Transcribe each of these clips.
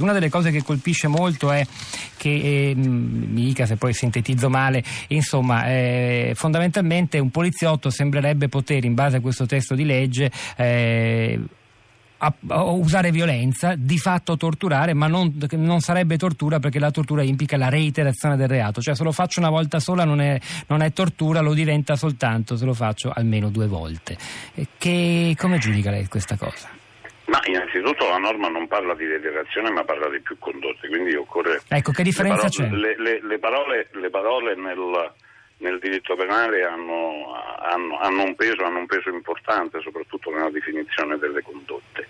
Una delle cose che colpisce molto è che, eh, mica se poi sintetizzo male, insomma, eh, fondamentalmente un poliziotto sembrerebbe poter, in base a questo testo di legge, eh, a, a usare violenza, di fatto torturare, ma non, non, sarebbe tortura perché la tortura implica la reiterazione del reato, cioè se lo faccio una volta sola non è, non è tortura, lo diventa soltanto se lo faccio almeno due volte. Che, come giudica lei questa cosa? Ma innanzitutto la norma non parla di reiterazione ma parla di più condotte, quindi occorre... Ecco, che differenza le parole, c'è? Le, le, le, parole, le parole nel, nel, diritto penale hanno, hanno, hanno, un peso, hanno un peso importante, soprattutto nella definizione delle condotte.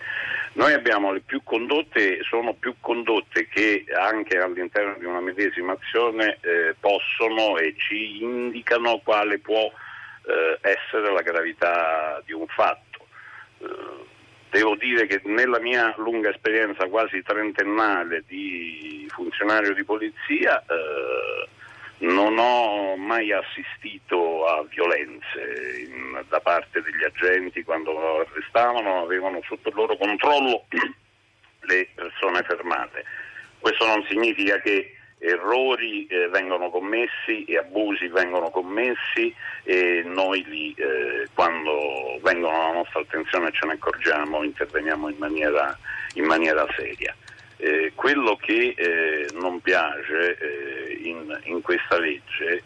Noi abbiamo le più condotte, sono più condotte che anche all'interno di una medesima azione eh, possono e ci indicano quale può eh, essere la gravità di un fatto. Eh, Devo dire che nella mia lunga esperienza quasi trentennale di funzionario di polizia eh, non ho mai assistito a violenze in, da parte degli agenti quando arrestavano, avevano sotto il loro controllo le persone fermate. Questo non significa che errori eh, vengono commessi e abusi vengono commessi e noi lì eh, quando vengono alla nostra attenzione ce ne accorgiamo interveniamo in maniera, in maniera seria. Eh, quello che eh, non piace eh, in, in questa legge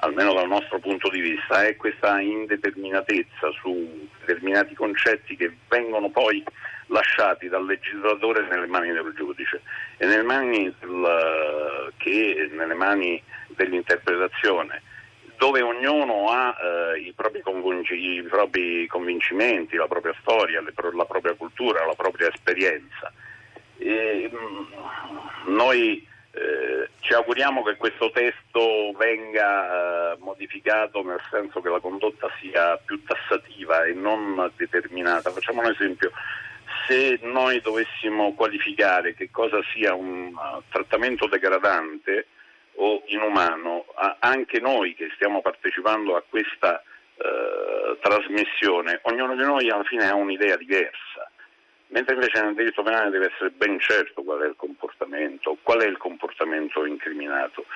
almeno dal nostro punto di vista, è questa indeterminatezza su determinati concetti che vengono poi lasciati dal legislatore nelle mani del giudice e nelle mani, del, che, nelle mani dell'interpretazione dove ognuno ha eh, i, propri i, propri convincimenti, la propria storia, le, la propria cultura, la propria esperienza. E, mm, noi eh, ci auguriamo che questo testo venga eh, modificato nel senso che la condotta sia più tassativa e non determinata. Facciamo un esempio, se noi dovessimo qualificare che cosa sia un uh, trattamento degradante o inumano, anche noi che stiamo partecipando a questa uh, trasmissione, ognuno di noi alla fine ha un'idea diversa, mentre invece nel diritto penale deve essere ben certo qual è il comportamento, qual è il comportamento incriminato.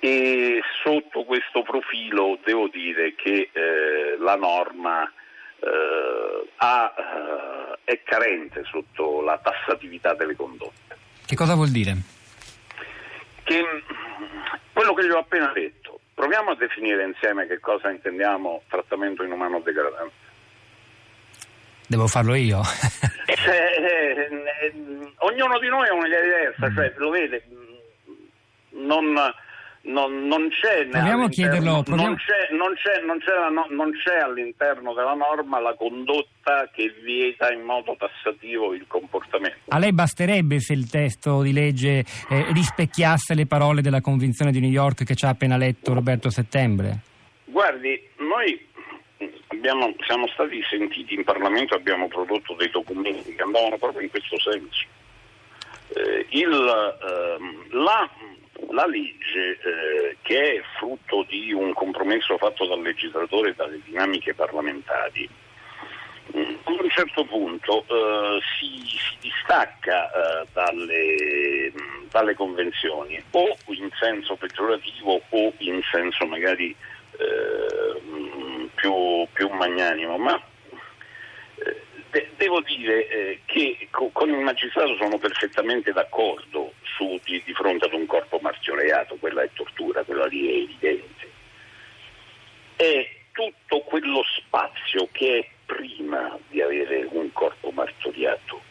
E sotto questo profilo devo dire che eh, la norma eh, ha, eh, è carente sotto la tassatività delle condotte. Che cosa vuol dire? Che, quello che gli ho appena detto, proviamo a definire insieme che cosa intendiamo trattamento inumano degradante. Devo farlo io? eh, eh, eh, ognuno di noi ha un'idea diversa, mm. cioè lo vede, non non, non c'è, proviamo a chiederlo, proviamo... Non, c'è, non, c'è, non, c'è la, non, c'è, all'interno della norma la condotta che vieta in modo tassativo il comportamento. A lei basterebbe se il testo di legge eh, rispecchiasse le parole della Convenzione di New York che ci ha appena letto Roberto Settembre? Guardi, noi abbiamo, siamo stati sentiti in Parlamento, abbiamo prodotto dei documenti che andavano proprio in questo senso. Eh, il, eh, la la legge, eh, che è frutto di un compromesso fatto dal legislatore e dalle dinamiche parlamentari, mm, a un certo punto eh, si, si, distacca eh, dalle, mm, dalle, convenzioni o in senso peggiorativo o in senso magari eh, più, più magnanimo, ma eh, de- devo dire eh, che co- con il magistrato sono perfettamente d'accordo su, di, di, fronte ad un corpo martoriato, quella è tortura, quella lì è evidente. È tutto quello spazio che è prima di avere un corpo martoriato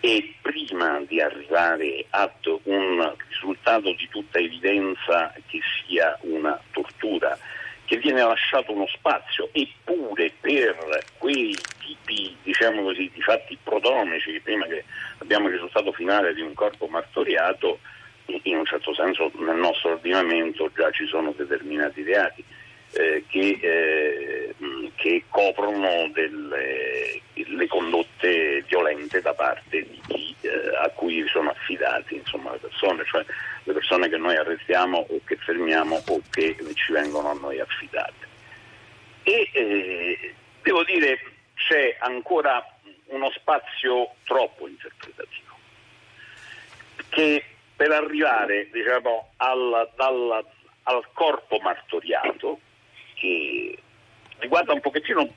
e prima di arrivare ad un risultato di tutta evidenza che sia una tortura che viene lasciato uno spazio, eppure per quei tipi diciamo così, di fatti prodromici, prima che abbiamo il risultato finale di un corpo martoriato, in un certo senso nel nostro ordinamento già ci sono determinati reati eh, che, eh, che, coprono delle, le condotte violente da parte di chi eh, a cui sono affidati insomma, le persone, cioè le persone che noi arrestiamo o che fermiamo o che ci vengono a noi affidate. E eh, devo dire c'è ancora uno spazio troppo interpretativo. che per arrivare diciamo, al, dal, al corpo martoriato, che riguarda un pochettino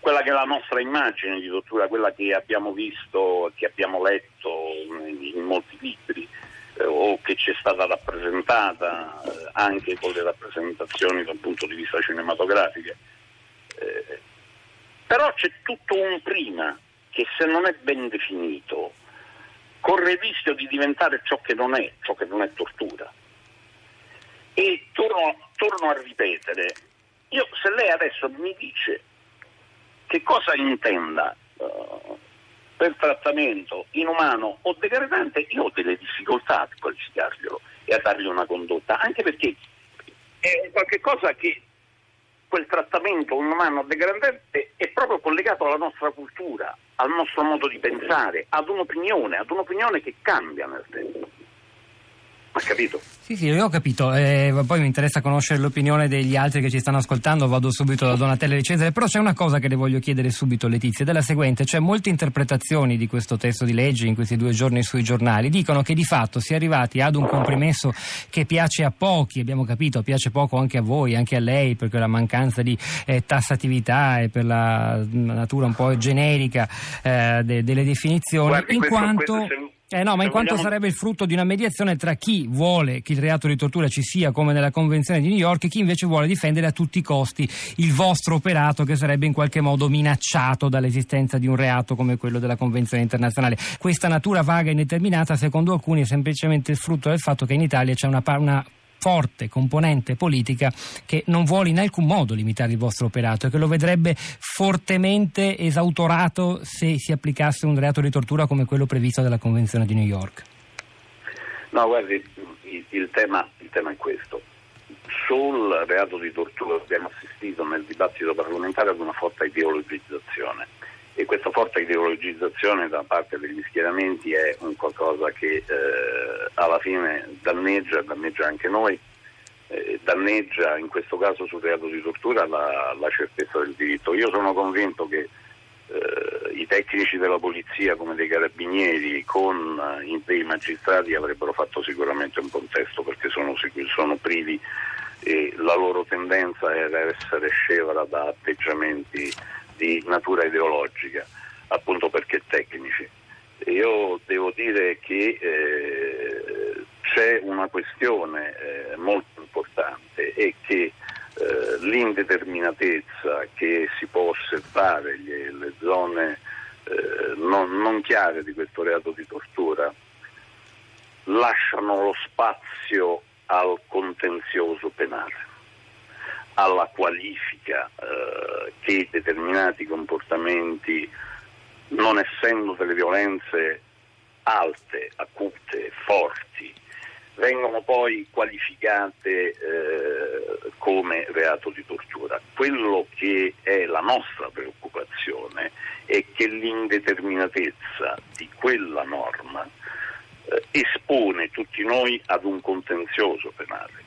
quella che è la nostra immagine di tortura, quella che abbiamo visto, che abbiamo letto in molti libri eh, o che ci è stata rappresentata eh, anche con le rappresentazioni dal punto di vista cinematografico. Eh, però c'è tutto un prima che se non è ben definito corre il rischio di diventare ciò che non è, ciò che non è tortura. E torno, torno a ripetere, io se lei adesso mi dice che cosa intenda uh, per trattamento inumano o degradante, io ho delle difficoltà a qualificarglielo e a dargli una condotta, anche perché è qualcosa che quel trattamento inumano o degradante è proprio collegato alla nostra cultura, al nostro modo di pensare, ad un'opinione, ad un'opinione che cambia nel tempo. Ha capito? Sì, sì, io ho capito. Eh, poi mi interessa conoscere l'opinione degli altri che ci stanno ascoltando. Vado subito da Donatella Licenzia. Però c'è una cosa che le voglio chiedere subito, Letizia, ed è la seguente: cioè, molte interpretazioni di questo testo di legge in questi due giorni sui giornali dicono che di fatto si è arrivati ad un compromesso che piace a pochi. Abbiamo capito, piace poco anche a voi, anche a lei, perché la mancanza di eh, tassatività e per la natura un po' generica eh, de- delle definizioni. Guardi, in questo, quanto. questo Eh no, ma in quanto vogliamo... sarebbe il frutto di una mediazione tra chi vuole che il reato di tortura ci sia come nella Convenzione di New York e chi invece vuole difendere a tutti i costi il vostro operato che sarebbe in qualche modo minacciato dall'esistenza di un reato come quello della Convenzione internazionale. Questa natura vaga e indeterminata secondo alcuni è semplicemente il frutto del fatto che in Italia c'è una, una forte componente politica che non vuole in alcun modo limitare il vostro operato e che lo vedrebbe fortemente esautorato se si applicasse un reato di tortura come quello previsto dalla Convenzione di New York. No, guardi, il, tema, il tema è questo. Sul reato di tortura abbiamo assistito nel dibattito parlamentare ad una forte ideologizzazione e questa forte ideologizzazione da parte degli schieramenti è un qualcosa che eh, alla fine danneggia, danneggia anche noi, eh, danneggia in questo caso sul reato di tortura la, la certezza del diritto. Io sono convinto che eh, i tecnici della polizia come dei carabinieri con eh, dei magistrati avrebbero fatto sicuramente un buon testo perché sono, sono privi e la loro tendenza era essere scevra da atteggiamenti di natura ideologica, appunto perché tecnici. Io devo dire che eh, c'è una questione eh, molto importante e che eh, l'indeterminatezza che si può osservare, le, le zone eh, non, non chiare di questo reato di tortura, lasciano lo spazio al contenzioso penale alla qualifica eh, che determinati comportamenti, non essendo delle violenze alte, acute, forti, vengono poi qualificate eh, come reato di tortura. Quello che è la nostra preoccupazione è che l'indeterminatezza di quella norma eh, espone tutti noi ad un contenzioso penale